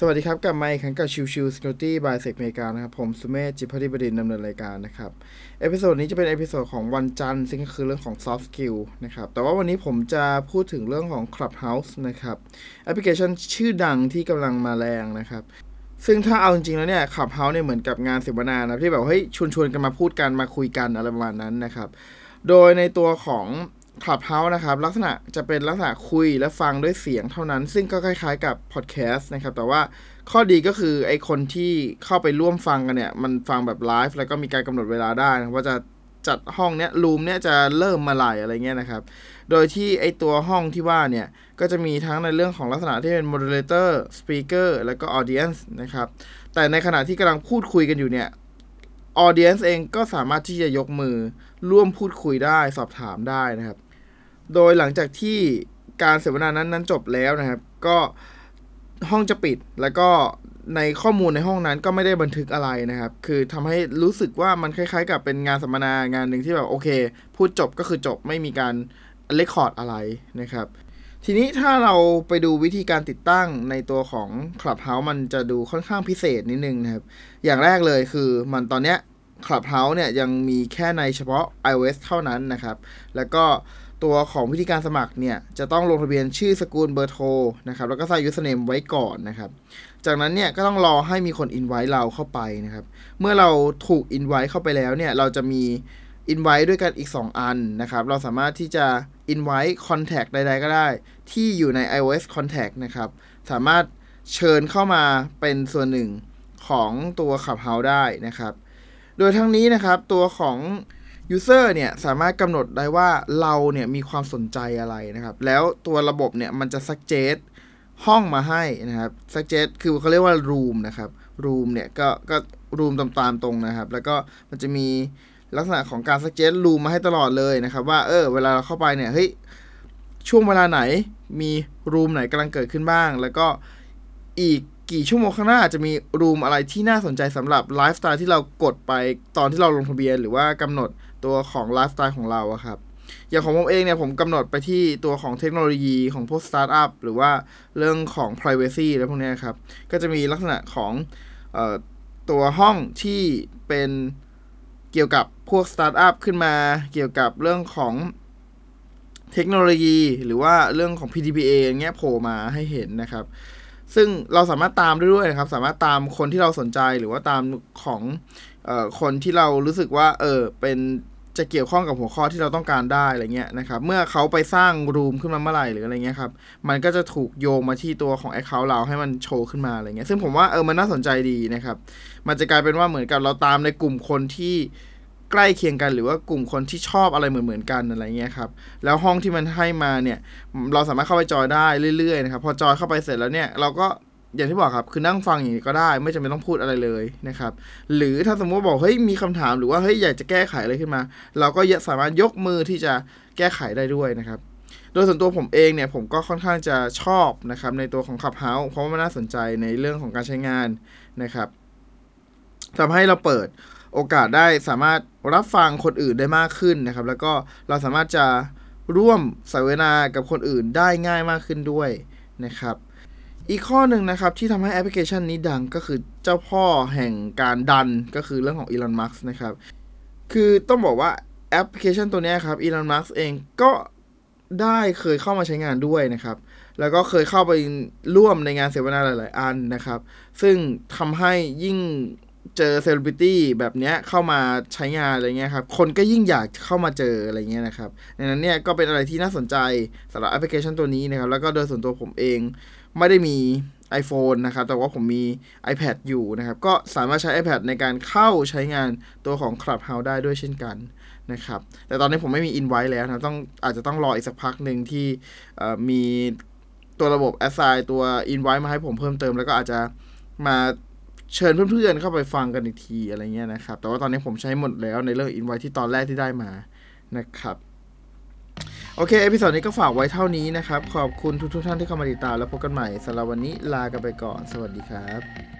สวัสดีครับ กลับมาอีกครั้งกับชิวชิว Security by SecMega นะครับ ผมสุเมธจิพัฒนิบดินดำเนินรายการนะครับ episode นี้จะเป็น episode ของวันจันทร์ซึ่งก็คือเรื่องของ soft skill นะครับ แต่ว่าวันนี้ผมจะพูดถึงเรื่องของ Clubhouse นะครับ แอปพลิเคชันชื่อดังที่กำลังมาแรงนะครับ ซึ่งถ้าเอาจริงๆแล้วเนี่ย Clubhouse เนี่ยเหมือนกับงานเสวนานะที่แบบเฮ้ยชวนชวนๆกันมาพูดกันมาคุยกันอะไรประมาณนั้นนะครับ โดยในตัวของ Clubhouse นะครับ ลักษณะจะเป็นลักษณะคุยและฟังด้วยเสียงเท่านั้น ซึ่งก็คล้ายๆกับ podcast นะครับ แต่ว่าข้อดีก็คือไอคนที่เข้าไปร่วมฟังกันเนี่ย มันฟังแบบไลฟ์แล้วก็มีการกำหนดเวลาได้นะว่าจะจัดห้องเนี้ยรูมเนี้ยจะเริ่มมาไหลอะไรเงี้ยนะครับ โดยที่ไอตัวห้องที่ว่าเนี่ย ก็จะมีทั้งในเรื่องของลักษณะที่เป็น moderator speaker แล้วก็ audience นะครับ แต่ในขณะที่กำลังพูดคุยกันอยู่เนี่ย audience เองก็สามารถที่จะยกมือร่วมพูดคุยได้สอบถามได้นะครับ โดยหลังจากที่การเสวนานั้นนั้นจบแล้วนะครับ ก็ห้องจะปิดแล้วก็ในข้อมูลในห้องนั้นก็ไม่ได้บันทึกอะไรนะครับ คือทำให้รู้สึกว่ามันคล้าย ๆ กับเป็นงานสัมมนางานหนึ่งที่แบบโอเค พูดจบก็คือจบไม่มีการเลคคอร์ดอะไรนะครับ ทีนี้ถ้าเราไปดูวิธีการติดตั้งในตัวของ Clubhouse มันจะดูค่อนข้างพิเศษนิดนึงนะครับ อย่างแรกเลยคือมันตอนเนี้ย Clubhouse เนี่ยยังมีแค่ในเฉพาะ iOS เท่านั้นนะครับ แล้วก็ ตัวของวิธีการสมัครเนี่ยจะต้องลงทะเบียนชื่อสกุลเบอร์โทรนะครับแล้วก็ใส่ username ไว้ก่อนนะครับ จากนั้นเนี่ยก็ต้องรอให้มีคน invite เราเข้าไปนะครับ เมื่อเราถูก invite เข้าไปแล้วเนี่ยเราจะมี invite ด้วยกันอีก 2 อันนะครับ เราสามารถที่จะ invite contact ใดๆก็ได้ ที่อยู่ใน iOS contact นะครับ สามารถเชิญเข้ามาเป็นส่วนหนึ่งของตัว Clubhouse ได้นะครับ โดยทั้งนี้นะครับตัวของ User เนี่ยสามารถกำหนดได้ว่าเราเนี่ยมีความสนใจอะไรนะครับ แล้วตัวระบบเนี่ยมันจะ suggest ห้องมาให้นะครับ suggest คือเขาเรียกว่า room นะครับ room เนี่ยก็ก็ room ตามๆตรงนะครับ แล้วก็มันจะมีลักษณะของการ suggest room มาให้ตลอดเลยนะครับ ว่าเออเวลาเราเข้าไปเนี่ยเฮ้ยช่วงเวลาไหนมี room ไหนกำลังเกิดขึ้นบ้าง แล้วก็อีกกี่ชั่วโมงข้างหน้าจะมี room อะไรที่น่าสนใจสำหรับไลฟ์สไตล์ที่เรากดไปตอนที่เราลงทะเบียน หรือว่ากำหนด ตัวของไลฟ์สไตล์ของเราอะครับ อย่างของผมเองเนี่ยผมกำหนดไปที่ตัวของเทคโนโลยีของพวกสตาร์ทอัพหรือว่าเรื่องของ Privacy อะไรพวกนี้ครับ ก็จะมีลักษณะของออตัวห้องที่เป็นเกี่ยวกับพวกสตาร์ทอัพขึ้นมา เกี่ยวกับเรื่องของเทคโนโลยี หรือว่าเรื่องของ PDPA อย่างเงี้ยโผล่มาให้เห็นนะครับ ซึ่งเราสามารถตามได้ด้วยนะครับ สามารถตามคนที่เราสนใจหรือว่าตามของออคนที่เรารู้สึกว่า เออเป็นจะเกี่ยวข้องกับหัวข้อที่เราต้องการได้อะไรเงี้ยนะครับ เมื่อเขาไปสร้างรูมขึ้นมาเมื่อไหร่หรืออะไรเงี้ยครับ มันก็จะถูกโยงมาที่ตัวของ Account เราให้มันโชว์ขึ้นมาอะไรเงี้ย ซึ่งผมว่าเออมันน่าสนใจดีนะครับ มันจะกลายเป็นว่าเหมือนกับเราตามในกลุ่มคนที่ ใกล้เคียงกัน หรือว่ากลุ่มคนที่ชอบอะไรเหมือนๆกันอะไรเงี้ยครับแล้วห้องที่มันให้มาเนี่ยเราสามารถเข้าไปจอยได้เรื่อยๆนะครับพอจอยเข้าไปเสร็จแล้วเนี่ยเราก็อย่างที่บอกครับคือนั่งฟังอย่างนี้ก็ได้ ไม่จำเป็นต้องพูดอะไรเลยนะครับ หรือถ้าสมมติว่าบอกเฮ้ยมีคำถามหรือว่าเฮ้ยอยากจะแก้ไขอะไรขึ้นมา เราก็สามารถยกมือที่จะแก้ไขได้ด้วยนะครับ โดยส่วนตัวผมเองเนี่ยผมก็ค่อนข้างจะชอบนะครับในตัวของ Clubhouse เพราะว่ามันน่าสนใจในเรื่องของการใช้งานนะครับทำให้เราเปิด โอกาสได้สามารถรับฟังคนอื่นได้มากขึ้นนะครับ แล้วก็เราสามารถจะร่วมสนทนากับคนอื่นได้ง่ายมากขึ้นด้วยนะครับ อีกข้อหนึ่งนะครับที่ทำให้แอปพลิเคชันนี้ดังก็คือเจ้าพ่อแห่งการดันก็คือเรื่องของอีลอนมัสนะครับ คือต้องบอกว่าแอปพลิเคชันตัวนี้ครับอีลอนมัสเองก็ได้เคยเข้ามาใช้งานด้วยนะครับ แล้วก็เคยเข้าไปร่วมในงานเสวนาหลาย ๆ อันนะครับ ซึ่งทำให้ยิ่ง เจอเซเลบริตี้แบบเนี้ยเข้ามาใช้งานอะไรเงี้ยครับ คนก็ยิ่งอยากเข้ามาเจออะไรเงี้ยนะครับดังนั้นเนี่ยก็เป็นอะไรที่น่าสนใจสำหรับแอปพลิเคชันตัวนี้นะครับ แล้วก็โดยส่วนตัวผมเองไม่ได้มี iPhone นะครับ แต่ว่าผมมี iPad อยู่นะครับ ก็สามารถใช้ iPad ในการเข้าใช้งานตัวของ Clubhouse ได้ด้วยเช่นกันนะครับ แต่ตอนนี้ผมไม่มี invite แล้วนะต้องอาจจะต้องรออีกสักพักหนึ่งที่มีตัวระบบ assign ตัว invite มาให้ผมเพิ่มเติม แล้วก็อาจจะมา เชิญเพื่อนๆเข้าไปฟังกันอีกทีอะไรเงี้ยนะครับ แต่ว่าตอนนี้ผมใช้หมดแล้วในเรื่องอินไวที่ตอนแรกที่ได้มานะครับ โอเค episode นี้ก็ฝากไว้เท่านี้นะครับ ขอบคุณทุกๆท่านที่เข้ามาติดตามแล้วพบกันใหม่สำหรับวันนี้ลากันไปก่อน สวัสดีครับ